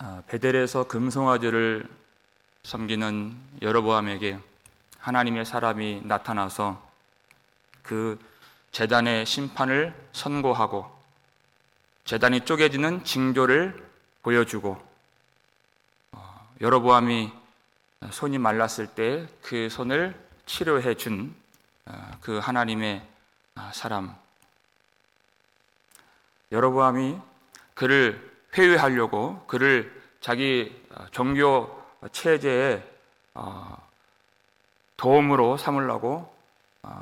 아, 베델에서 금송아지를 섬기는 여로보암에게 하나님의 사람이 나타나서 그 재단의 심판을 선고하고 재단이 쪼개지는 징조를 보여주고 어, 여로보암이 손이 말랐을 때 그 손을 치료해 준그 어, 하나님의 아, 사람. 여로보암이 그를 회유하려고 그를 자기 어, 종교 체제에 도움으로 삼으려고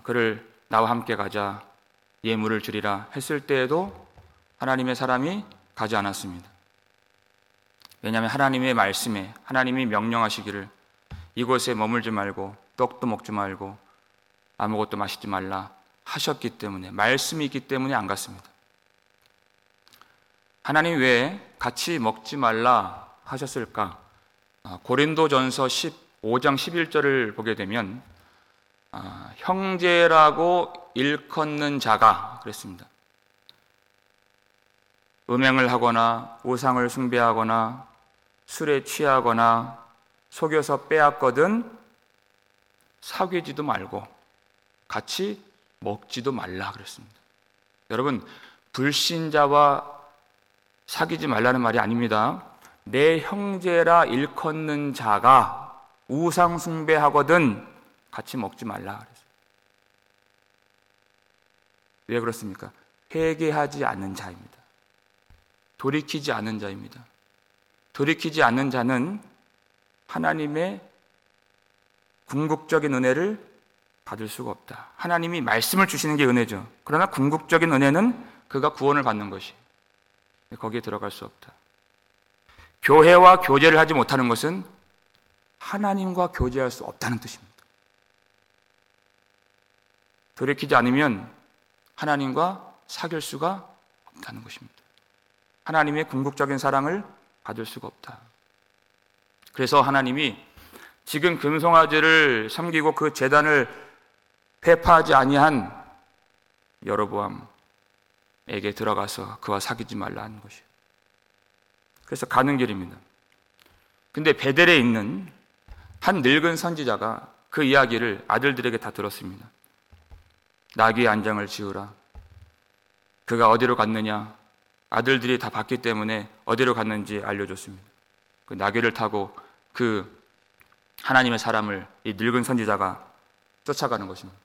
그를 나와 함께 가자 예물을 주리라 했을 때에도 하나님의 사람이 가지 않았습니다. 왜냐하면 하나님의 말씀에 하나님이 명령하시기를 이곳에 머물지 말고 떡도 먹지 말고 아무것도 마시지 말라 하셨기 때문에 말씀이 있기 때문에 안 갔습니다. 하나님 왜 같이 먹지 말라 하셨을까? 아, 고린도전서 15장 11절을 보게 되면 아, 형제라고 일컫는 자가 그랬습니다. 음행을 하거나 우상을 숭배하거나 술에 취하거나 속여서 빼앗거든 사귀지도 말고 같이 먹지도 말라 그랬습니다. 여러분 불신자와 사귀지 말라는 말이 아닙니다. 내 형제라 일컫는 자가 우상 숭배하거든 같이 먹지 말라. 왜 그렇습니까? 회개하지 않는 자입니다. 돌이키지 않는 자입니다. 돌이키지 않는 자는 하나님의 궁극적인 은혜를 받을 수가 없다. 하나님이 말씀을 주시는 게 은혜죠. 그러나 궁극적인 은혜는 그가 구원을 받는 것이 거기에 들어갈 수 없다. 교회와 교제를 하지 못하는 것은 하나님과 교제할 수 없다는 뜻입니다. 돌이키지 않으면 하나님과 사귈 수가 없다는 것입니다. 하나님의 궁극적인 사랑을 받을 수가 없다. 그래서 하나님이 지금 금송아지를 섬기고 그 재단을 회파하지 아니한 여로보암 에게 들어가서 그와 사귀지 말라 하는 것이에요. 그래서 가는 길입니다. 근데 베델에 있는 한 늙은 선지자가 그 이야기를 아들들에게 다 들었습니다. 나귀의 안장을 지으라. 그가 어디로 갔느냐? 아들들이 다 봤기 때문에 어디로 갔는지 알려줬습니다. 그 나귀를 타고 그 하나님의 사람을 이 늙은 선지자가 쫓아가는 것입니다.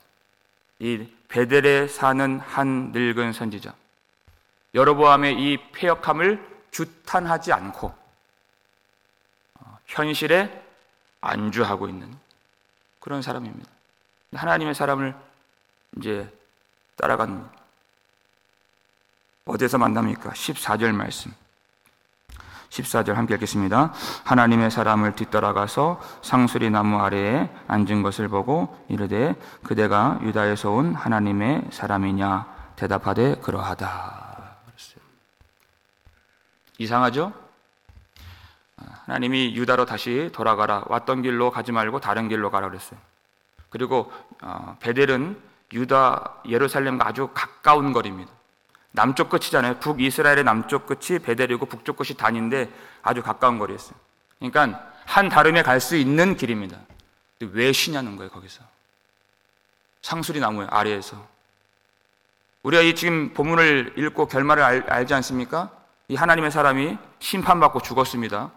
이 베델에 사는 한 늙은 선지자. 여로보암의 이 폐역함을 규탄하지 않고 어, 현실에 안주하고 있는 그런 사람입니다. 하나님의 사람을 이제 따라가는 어디서 만납니까? 14절 말씀. 14절 함께 읽겠습니다. 하나님의 사람을 뒤따라가서 상수리 나무 아래에 앉은 것을 보고 이르되 그대가 유다에서 온 하나님의 사람이냐 대답하되 그러하다. 이상하죠? 하나님이 유다로 다시 돌아가라. 왔던 길로 가지 말고 다른 길로 가라 그랬어요. 그리고 어, 베델은 유다 예루살렘과 아주 가까운 거리입니다. 남쪽 끝이잖아요. 북이스라엘의 남쪽 끝이 베델이고 북쪽 끝이 단인데 아주 가까운 거리였어요. 그러니까 한 다름에 갈 수 있는 길입니다. 왜 쉬냐는 거예요, 거기서. 상수리 나무 아래에서. 우리가 이 지금 본문을 읽고 결말을 알, 알지 않습니까? 이 하나님의 사람이 심판받고 죽었습니다.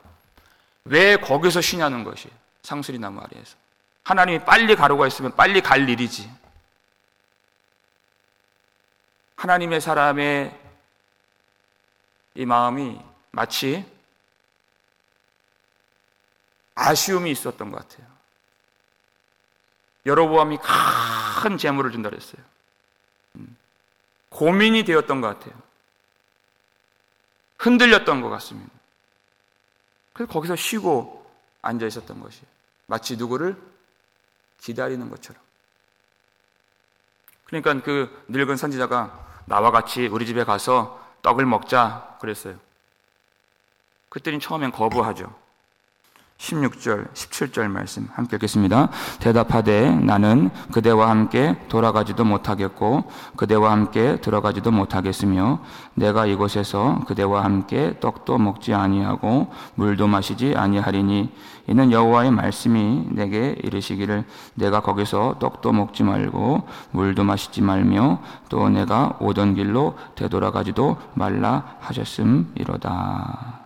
왜 거기서 쉬냐는 것이 상수리 나무 아래에서. 하나님이 빨리 가라고 했으면 빨리 갈 일이지. 하나님의 사람의 이 마음이 마치 아쉬움이 있었던 것 같아요. 여로보암이 큰 재물을 준다 그랬어요. 음. 고민이 되었던 것 같아요. 흔들렸던 것 같습니다. 그래서 거기서 쉬고 앉아 있었던 것이 마치 누구를 기다리는 것처럼. 그러니까 그 늙은 선지자가 나와 같이 우리 집에 가서 떡을 먹자 그랬어요. 그때는 처음엔 거부하죠. 16절, 17절 말씀 함께 읽겠습니다. 대답하되 나는 그대와 함께 돌아가지도 못하겠고 그대와 함께 들어가지도 못하겠으며 내가 이곳에서 그대와 함께 떡도 먹지 아니하고 물도 마시지 아니하리니 이는 여호와의 말씀이 내게 이르시기를 내가 거기서 떡도 먹지 말고 물도 마시지 말며 또 내가 오던 길로 되돌아가지도 말라 하셨음이로다.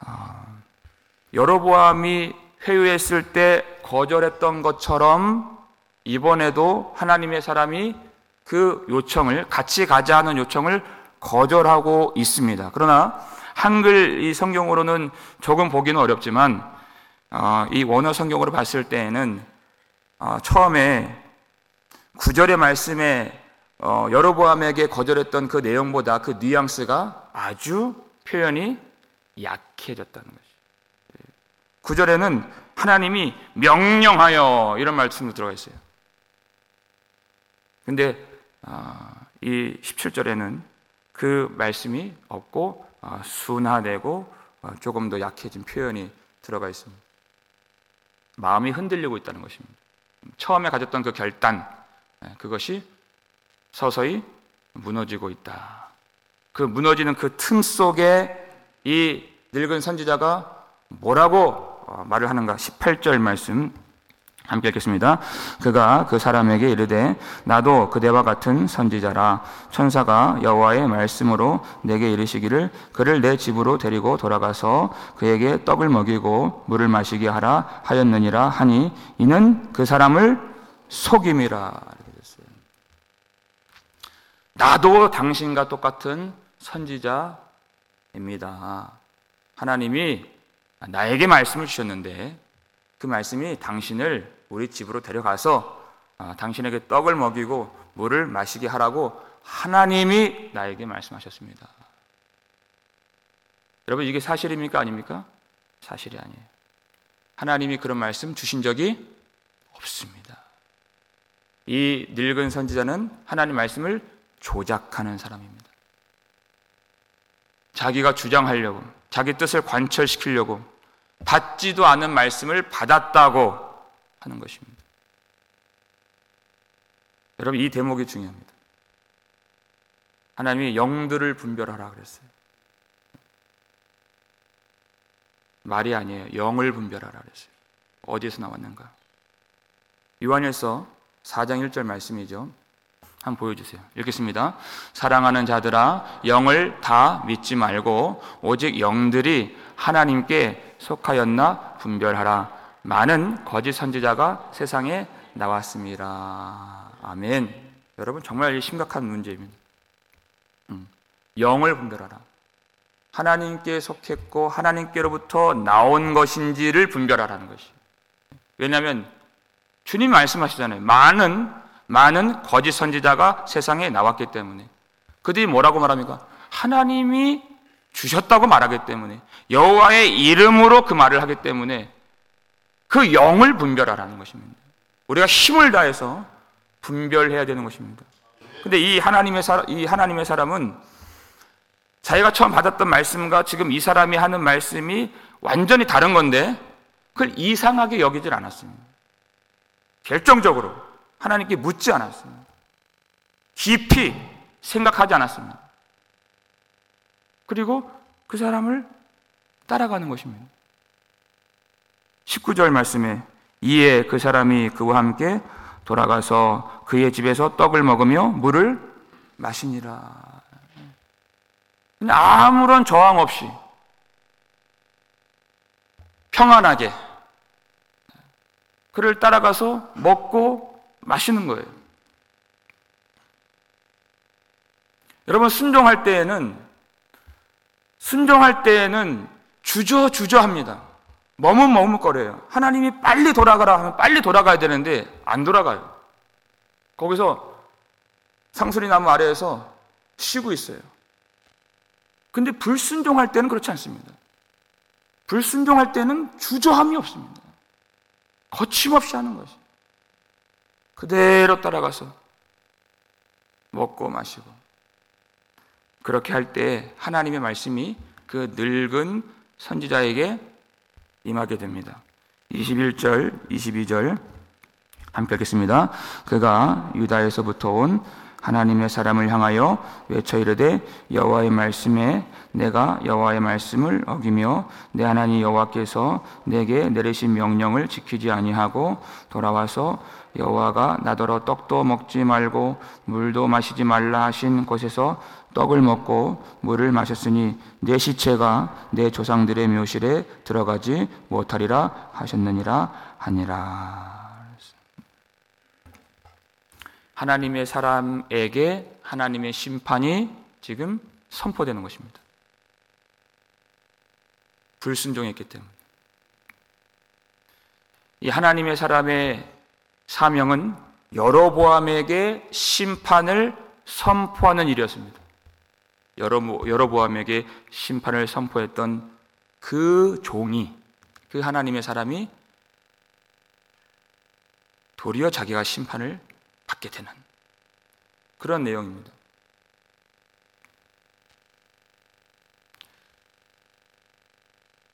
아. 여로보암이 회유했을 때 거절했던 것처럼 이번에도 하나님의 사람이 그 요청을 같이 가자 하는 요청을 거절하고 있습니다. 그러나 한글 이 성경으로는 조금 보기는 어렵지만 어, 이 원어 성경으로 봤을 때에는 어, 처음에 구절의 말씀에 어, 여로보암에게 거절했던 그 내용보다 그 뉘앙스가 아주 표현이 약해졌다는 거죠. 9절에는 하나님이 명령하여 이런 말씀도 들어가 있어요. 근데 아, 이 17절에는 그 말씀이 없고 아, 순화되고 아, 조금 더 약해진 표현이 들어가 있습니다. 마음이 흔들리고 있다는 것입니다. 처음에 가졌던 그 결단, 예, 그것이 서서히 무너지고 있다. 그 무너지는 그 틈 속에 이 늙은 선지자가 뭐라고 어, 말을 하는가? 18절 말씀 함께 읽겠습니다. 그가 그 사람에게 이르되 나도 그대와 같은 선지자라 천사가 여호와의 말씀으로 내게 이르시기를 그를 내 집으로 데리고 돌아가서 그에게 떡을 먹이고 물을 마시게 하라 하였느니라 하니 이는 그 사람을 속임이라 나도 당신과 똑같은 선지자입니다. 하나님이 나에게 말씀을 주셨는데 그 말씀이 당신을 우리 집으로 데려가서 아, 당신에게 떡을 먹이고 물을 마시게 하라고 하나님이 나에게 말씀하셨습니다. 여러분 이게 사실입니까 아닙니까? 사실이 아니에요. 하나님이 그런 말씀 주신 적이 없습니다. 이 늙은 선지자는 하나님 말씀을 조작하는 사람입니다. 자기가 주장하려고 자기 뜻을 관철시키려고 받지도 않은 말씀을 받았다고 하는 것입니다. 여러분, 이 대목이 중요합니다. 하나님이 영들을 분별하라 그랬어요. 말이 아니에요. 영을 분별하라 그랬어요. 어디에서 나왔는가? 요한일서 4장 1절 말씀이죠. 한번 보여주세요. 읽겠습니다. 사랑하는 자들아, 영을 다 믿지 말고, 오직 영들이 하나님께 속하였나 분별하라. 많은 거짓 선지자가 세상에 나왔습니다. 아멘. 여러분, 정말 심각한 문제입니다. 음, 영을 분별하라. 하나님께 속했고, 하나님께로부터 나온 것인지를 분별하라는 것이. 왜냐하면, 주님 말씀하시잖아요. 많은 많은 거짓 선지자가 세상에 나왔기 때문에 그들이 뭐라고 말합니까? 하나님이 주셨다고 말하기 때문에 여호와의 이름으로 그 말을 하기 때문에 그 영을 분별하라는 것입니다. 우리가 힘을 다해서 분별해야 되는 것입니다. 근데 이 하나님의 사람, 이 하나님의 사람은 자기가 처음 받았던 말씀과 지금 이 사람이 하는 말씀이 완전히 다른 건데 그걸 이상하게 여기질 않았습니다. 결정적으로 하나님께 묻지 않았습니다. 깊이 생각하지 않았습니다. 그리고 그 사람을 따라가는 것입니다. 19절 말씀에 이에 그 사람이 그와 함께 돌아가서 그의 집에서 떡을 먹으며 물을 마시니라. 아무런 저항 없이 평안하게 그를 따라가서 먹고 마시는 거예요. 여러분 순종할 때에는 순종할 때에는 주저주저합니다. 머뭇머뭇거려요. 하나님이 빨리 돌아가라 하면 빨리 돌아가야 되는데 안 돌아가요. 거기서 상수리 나무 아래에서 쉬고 있어요. 근데 불순종할 때는 그렇지 않습니다. 불순종할 때는 주저함이 없습니다. 거침없이 하는 것이. 그대로 따라가서 먹고 마시고 그렇게 할 때 하나님의 말씀이 그 늙은 선지자에게 임하게 됩니다. 21절, 22절 함께 읽겠습니다. 그가 유다에서부터 온 하나님의 사람을 향하여 외쳐 이르되 여호와의 말씀에 내가 여호와의 말씀을 어기며 내 하나님 여호와께서 내게 내리신 명령을 지키지 아니하고 돌아와서 여호와가 나더러 떡도 먹지 말고 물도 마시지 말라 하신 곳에서 떡을 먹고 물을 마셨으니 내 시체가 내 조상들의 묘실에 들어가지 못하리라 하셨느니라 하니라. 하나님의 사람에게 하나님의 심판이 지금 선포되는 것입니다. 불순종했기 때문에. 이 하나님의 사람의 사명은 여로보암에게 심판을 선포하는 일이었습니다. 여로보암에게 심판을 선포했던 그 종이 그 하나님의 사람이 도리어 자기가 심판을 받게 되는 그런 내용입니다.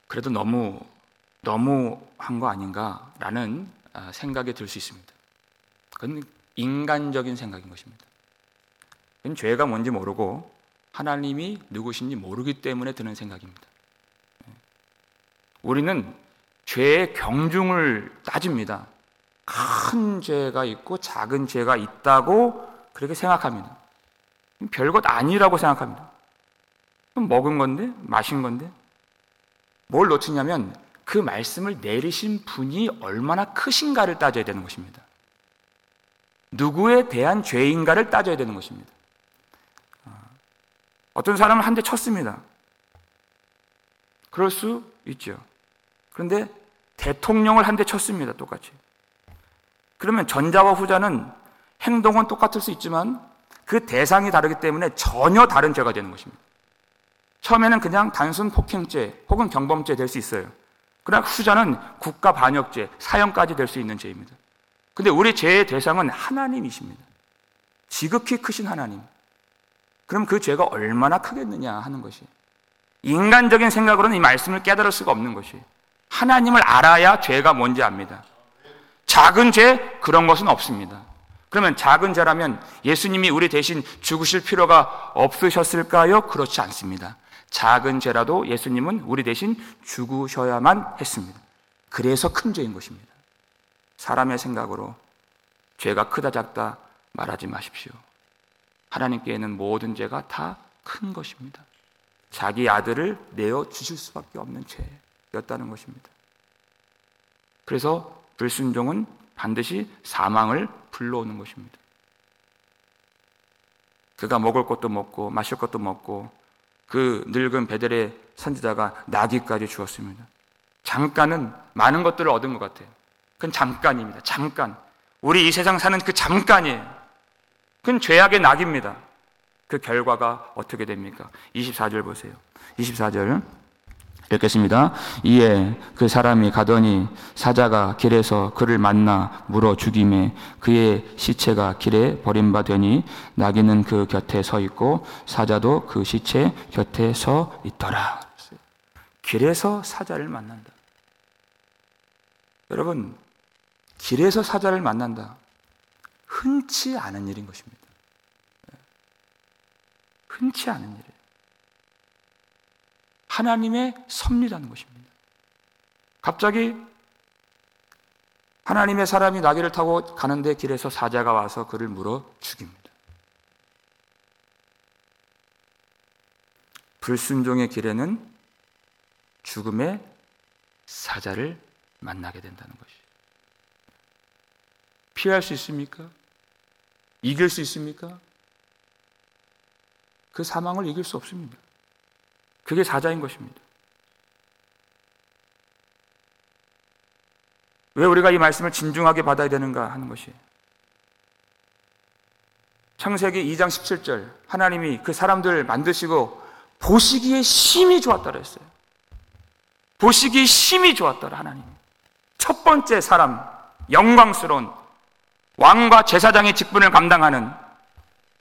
그래도 너무 너무 한 거 아닌가라는 아, 생각이 들 수 있습니다. 그건 인간적인 생각인 것입니다. 그건 죄가 뭔지 모르고 하나님이 누구신지 모르기 때문에 드는 생각입니다. 우리는 죄의 경중을 따집니다. 큰 죄가 있고 작은 죄가 있다고 그렇게 생각합니다. 별것 아니라고 생각합니다. 먹은 건데, 마신 건데, 뭘 놓치냐면 그 말씀을 내리신 분이 얼마나 크신가를 따져야 되는 것입니다. 누구에 대한 죄인가를 따져야 되는 것입니다. 어떤 사람은 한 대 쳤습니다. 그럴 수 있죠. 그런데 대통령을 한 대 쳤습니다. 똑같이. 그러면 전자와 후자는 행동은 똑같을 수 있지만 그 대상이 다르기 때문에 전혀 다른 죄가 되는 것입니다. 처음에는 그냥 단순 폭행죄 혹은 경범죄 될 수 있어요. 그러나 후자는 국가 반역죄, 사형까지 될 수 있는 죄입니다. 근데 우리 죄의 대상은 하나님이십니다. 지극히 크신 하나님. 그럼 그 죄가 얼마나 크겠느냐 하는 것이. 인간적인 생각으로는 이 말씀을 깨달을 수가 없는 것이. 하나님을 알아야 죄가 뭔지 압니다. 작은 죄, 그런 것은 없습니다. 그러면 작은 죄라면 예수님이 우리 대신 죽으실 필요가 없으셨을까요? 그렇지 않습니다. 작은 죄라도 예수님은 우리 대신 죽으셔야만 했습니다. 그래서 큰 죄인 것입니다. 사람의 생각으로 죄가 크다 작다 말하지 마십시오. 하나님께는 모든 죄가 다 큰 것입니다. 자기 아들을 내어 주실 수밖에 없는 죄였다는 것입니다. 그래서 불순종은 반드시 사망을 불러오는 것입니다. 그가 먹을 것도 먹고 마실 것도 먹고 그 늙은 베델의 선지자가 나귀까지 주었습니다. 잠깐은 많은 것들을 얻은 것 같아요. 그건 잠깐입니다. 잠깐. 우리 이 세상 사는 그 잠깐이에요. 그건 죄악의 낙입니다. 그 결과가 어떻게 됩니까? 24절 보세요. 24절. 읽겠습니다. 이에 그 사람이 가더니 사자가 길에서 그를 만나 물어 죽임에 그의 시체가 길에 버림받으니 나귀는 그 곁에 서 있고 사자도 그 시체 곁에 서 있더라. 길에서 사자를 만난다. 여러분, 길에서 사자를 만난다. 흔치 않은 일인 것입니다. 흔치 않은 일이에요. 하나님의 섭리라는 것입니다. 갑자기 하나님의 사람이 나귀를 타고 가는데 길에서 사자가 와서 그를 물어 죽입니다. 불순종의 길에는 죽음의 사자를 만나게 된다는 것이. 피할 수 있습니까? 이길 수 있습니까? 그 사망을 이길 수 없습니다. 그게 사자인 것입니다. 왜 우리가 이 말씀을 진중하게 받아야 되는가 하는 것이 창세기 2장 17절 하나님이 그 사람들 만드시고 보시기에 심히 좋았다 그랬어요. 보시기에 심히 좋았더라 하나님. 첫 번째 사람 영광스러운 왕과 제사장의 직분을 감당하는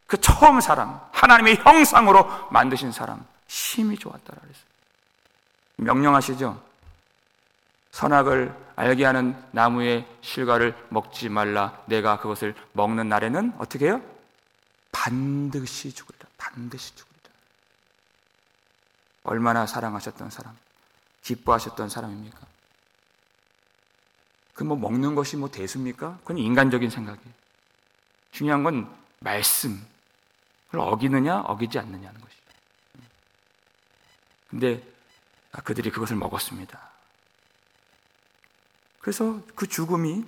그 처음 사람 하나님의 형상으로 만드신 사람 심히 좋았다라 그랬어요. 명령하시죠. 선악을 알게 하는 나무의 실과를 먹지 말라. 내가 그것을 먹는 날에는 어떻게 해요? 반드시 죽으리라. 반드시 죽으리라. 얼마나 사랑하셨던 사람, 기뻐하셨던 사람입니까? 그 뭐 먹는 것이 뭐 대수입니까? 그건 인간적인 생각이에요. 중요한 건 말씀을 어기느냐, 어기지 않느냐는 것이죠. 근데 그들이 그것을 먹었습니다. 그래서 그 죽음이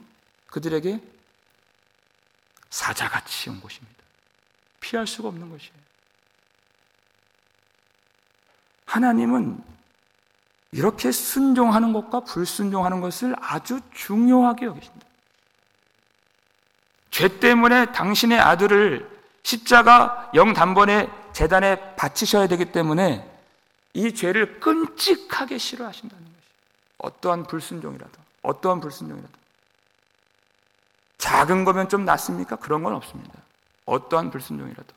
그들에게 사자같이 온 것입니다. 피할 수가 없는 것이에요. 하나님은 이렇게 순종하는 것과 불순종하는 것을 아주 중요하게 여기십니다. 죄 때문에 당신의 아들을 십자가 영단번에 재단에 바치셔야 되기 때문에 이 죄를 끔찍하게 싫어하신다는 것이 어떠한 불순종이라도 어떠한 불순종이라도 작은 거면 좀 낫습니까? 그런 건 없습니다. 어떠한 불순종이라도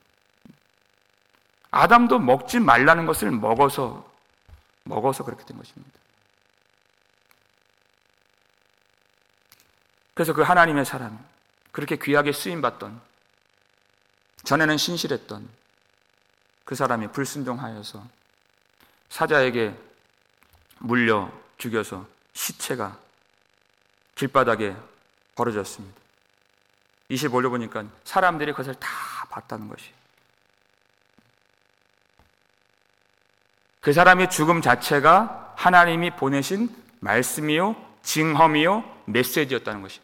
아담도 먹지 말라는 것을 먹어서 먹어서 그렇게 된 것입니다. 그래서 그 하나님의 사람, 그렇게 귀하게 쓰임 받던 전에는 신실했던 그 사람이 불순종하여서 사자에게 물려 죽여서 시체가 길바닥에 벌어졌습니다. 25절 보니까 사람들이 그것을 다 봤다는 것이. 그 사람의 죽음 자체가 하나님이 보내신 말씀이요, 징험이요, 메시지였다는 것이.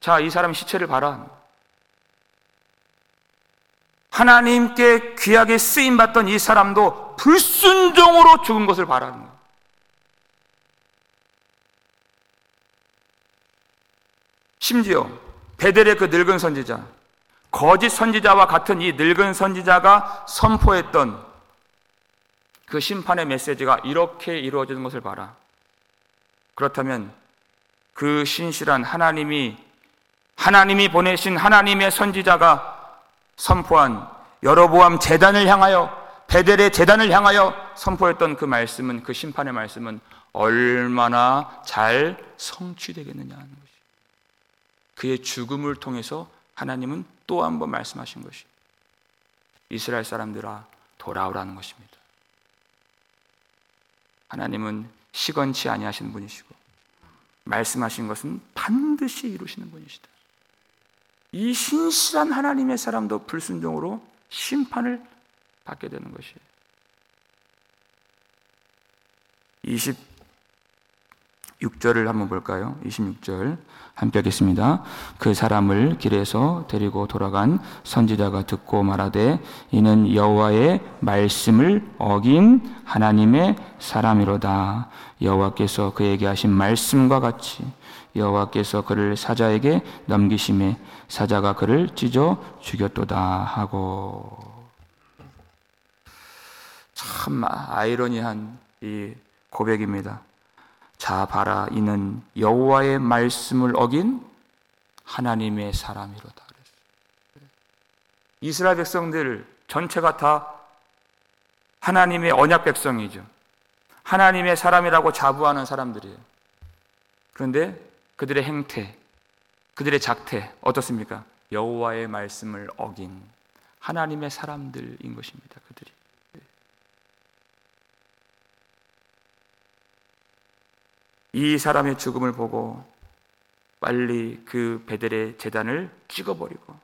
자, 이 사람 시체를 봐라. 하나님께 귀하게 쓰임 받던 이 사람도 불순종으로 죽은 것을 바라는. 심지어 베델의 그 늙은 선지자, 거짓 선지자와 같은 이 늙은 선지자가 선포했던 그 심판의 메시지가 이렇게 이루어지는 것을 봐라. 그렇다면 그 신실한 하나님이 하나님이 보내신 하나님의 선지자가 선포한 여러보암 재단을 향하여 베델의 재단을 향하여 선포했던 그 말씀은 그 심판의 말씀은 얼마나 잘 성취되겠느냐 하는 것이. 그의 죽음을 통해서 하나님은 또 한 번 말씀하신 것이 이스라엘 사람들아 돌아오라는 것입니다. 하나님은 시건치 아니하시는 분이시고 말씀하신 것은 반드시 이루시는 분이시다. 이 신실한 하나님의 사람도 불순종으로 심판을 받게 되는 것이에요. 26절을 한번 볼까요? 26절 함께 하겠습니다. 그 사람을 길에서 데리고 돌아간 선지자가 듣고 말하되 이는 여호와의 말씀을 어긴 하나님의 사람이로다. 여호와께서 그에게 하신 말씀과 같이 여호와께서 그를 사자에게 넘기심에 사자가 그를 찢어 죽였도다 하고 참 아이러니한 이 고백입니다. 자 봐라 이는 여호와의 말씀을 어긴 하나님의 사람이로다. 이스라엘 백성들 전체가 다 하나님의 언약 백성이죠. 하나님의 사람이라고 자부하는 사람들이에요. 그런데 그들의 행태, 그들의 작태 어떻습니까? 여호와의 말씀을 어긴 하나님의 사람들인 것입니다. 그들이. 이 사람의 죽음을 보고 빨리 그 베델의 재단을 찍어버리고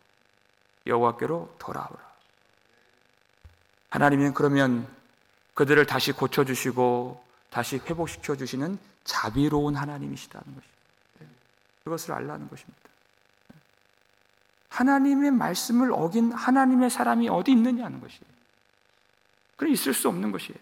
여호와께로 돌아오라. 하나님은 그러면 그들을 다시 고쳐주시고 다시 회복시켜 주시는 자비로운 하나님이시다는 것입니다. 그것을 알라는 것입니다. 하나님의 말씀을 어긴 하나님의 사람이 어디 있느냐는 것이에요. 그래 있을 수 없는 것이에요.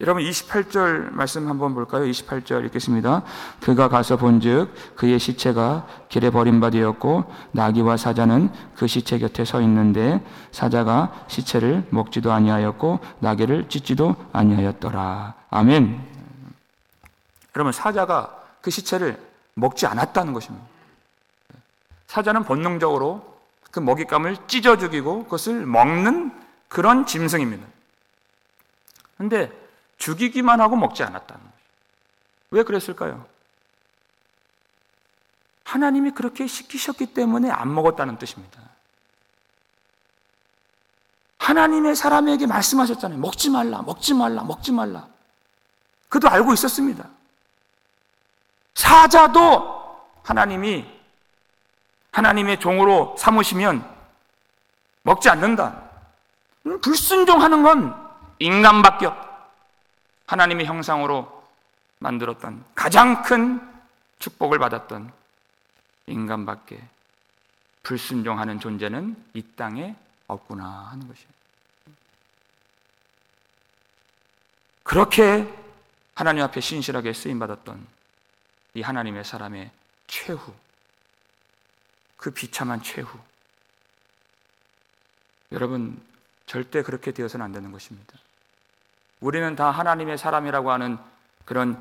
여러분 28절 말씀 한번 볼까요? 28절 읽겠습니다. 그가 가서 본즉 그의 시체가 길에 버림바 되었고 나귀와 사자는 그 시체 곁에 서 있는데 사자가 시체를 먹지도 아니하였고 나귀를 찢지도 아니하였더라. 아멘. 여러분 사자가 그 시체를 먹지 않았다는 것입니다. 사자는 본능적으로 그 먹잇감을 찢어 죽이고 그것을 먹는 그런 짐승입니다. 근데 죽이기만 하고 먹지 않았다는 거죠. 왜 그랬을까요? 하나님이 그렇게 시키셨기 때문에 안 먹었다는 뜻입니다. 하나님의 사람에게 말씀하셨잖아요. 먹지 말라, 먹지 말라, 먹지 말라. 그도 알고 있었습니다. 사자도 하나님이 하나님의 종으로 삼으시면 먹지 않는다. 불순종하는 건 인간밖에 없다. 하나님의 형상으로 만들었던 가장 큰 축복을 받았던 인간밖에 불순종하는 존재는 이 땅에 없구나 하는 것이에요. 그렇게 하나님 앞에 신실하게 쓰임 받았던 이 하나님의 사람의 최후, 그 비참한 최후. 여러분, 절대 그렇게 되어서는 안 되는 것입니다. 우리는 다 하나님의 사람이라고 하는 그런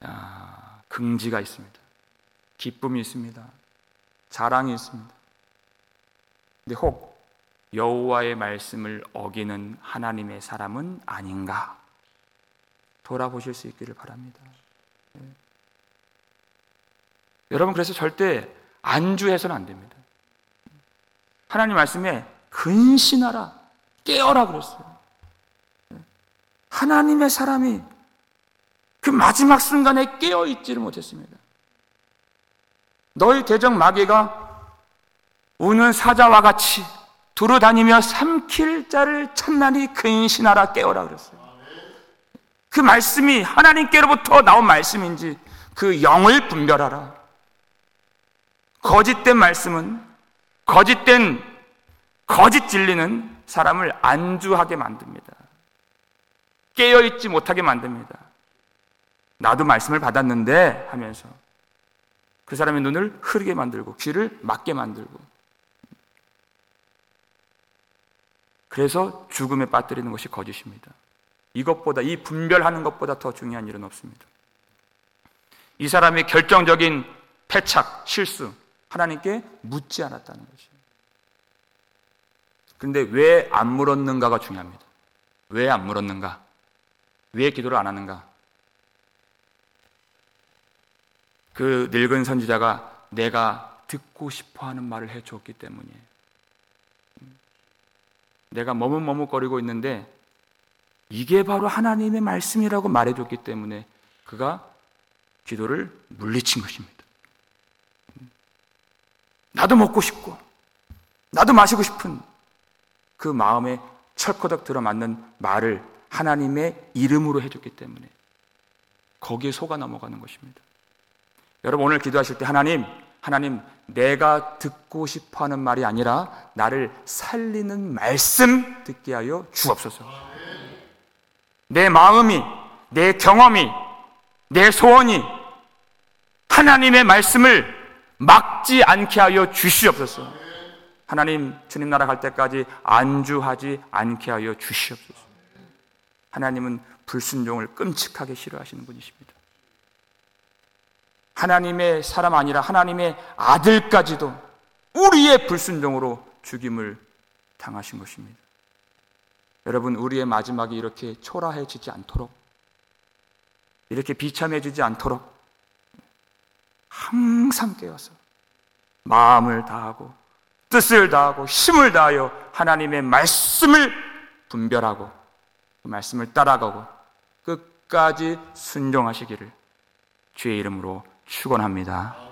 아, 긍지가 있습니다. 기쁨이 있습니다. 자랑이 있습니다. 근데 혹 여호와의 말씀을 어기는 하나님의 사람은 아닌가 돌아보실 수 있기를 바랍니다. 네. 여러분 그래서 절대 안주해서는 안 됩니다. 하나님 말씀에 근신하라, 깨어라 그랬어요. 네. 하나님의 사람이 그 마지막 순간에 깨어 있지를 못했습니다. 너희 대적 마귀가 우는 사자와 같이 두루 다니며 삼킬 자를 찬나니 근신하라 깨어라 그랬어요. 그 말씀이 하나님께로부터 나온 말씀인지 그 영을 분별하라. 거짓된 말씀은 거짓된 거짓 진리는 사람을 안주하게 만듭니다. 깨어있지 못하게 만듭니다. 나도 말씀을 받았는데 하면서 그 사람의 눈을 흐르게 만들고 귀를 막게 만들고 그래서 죽음에 빠뜨리는 것이 거짓입니다. 이것보다 이 분별하는 것보다 더 중요한 일은 없습니다. 이 사람의 결정적인 패착, 실수 하나님께 묻지 않았다는 것이에요. 그런데 왜 안 물었는가가 중요합니다. 왜 안 물었는가? 왜 기도를 안 하는가? 그 늙은 선지자가 내가 듣고 싶어 하는 말을 해 줬기 때문이에요. 내가 머뭇머뭇거리고 있는데 이게 바로 하나님의 말씀이라고 말해 줬기 때문에 그가 기도를 물리친 것입니다. 나도 먹고 싶고, 나도 마시고 싶은 그 마음에 철커덕 들어맞는 말을 하나님의 이름으로 해줬기 때문에 거기에 속아 넘어가는 것입니다. 여러분 오늘 기도하실 때 하나님, 하나님 내가 듣고 싶어 하는 말이 아니라 나를 살리는 말씀 듣게 하여 주옵소서. 내 마음이, 내 경험이, 내 소원이 하나님의 말씀을 막지 않게 하여 주시옵소서. 하나님, 주님 나라 갈 때까지 안주하지 않게 하여 주시옵소서. 하나님은 불순종을 끔찍하게 싫어하시는 분이십니다. 하나님의 사람 아니라 하나님의 아들까지도 우리의 불순종으로 죽임을 당하신 것입니다. 여러분, 우리의 마지막이 이렇게 초라해지지 않도록, 이렇게 비참해지지 않도록 항상 깨어서 마음을 다하고 뜻을 다하고 힘을 다하여 하나님의 말씀을 분별하고 그 말씀을 따라가고 끝까지 순종하시기를 주의 이름으로 축원합니다.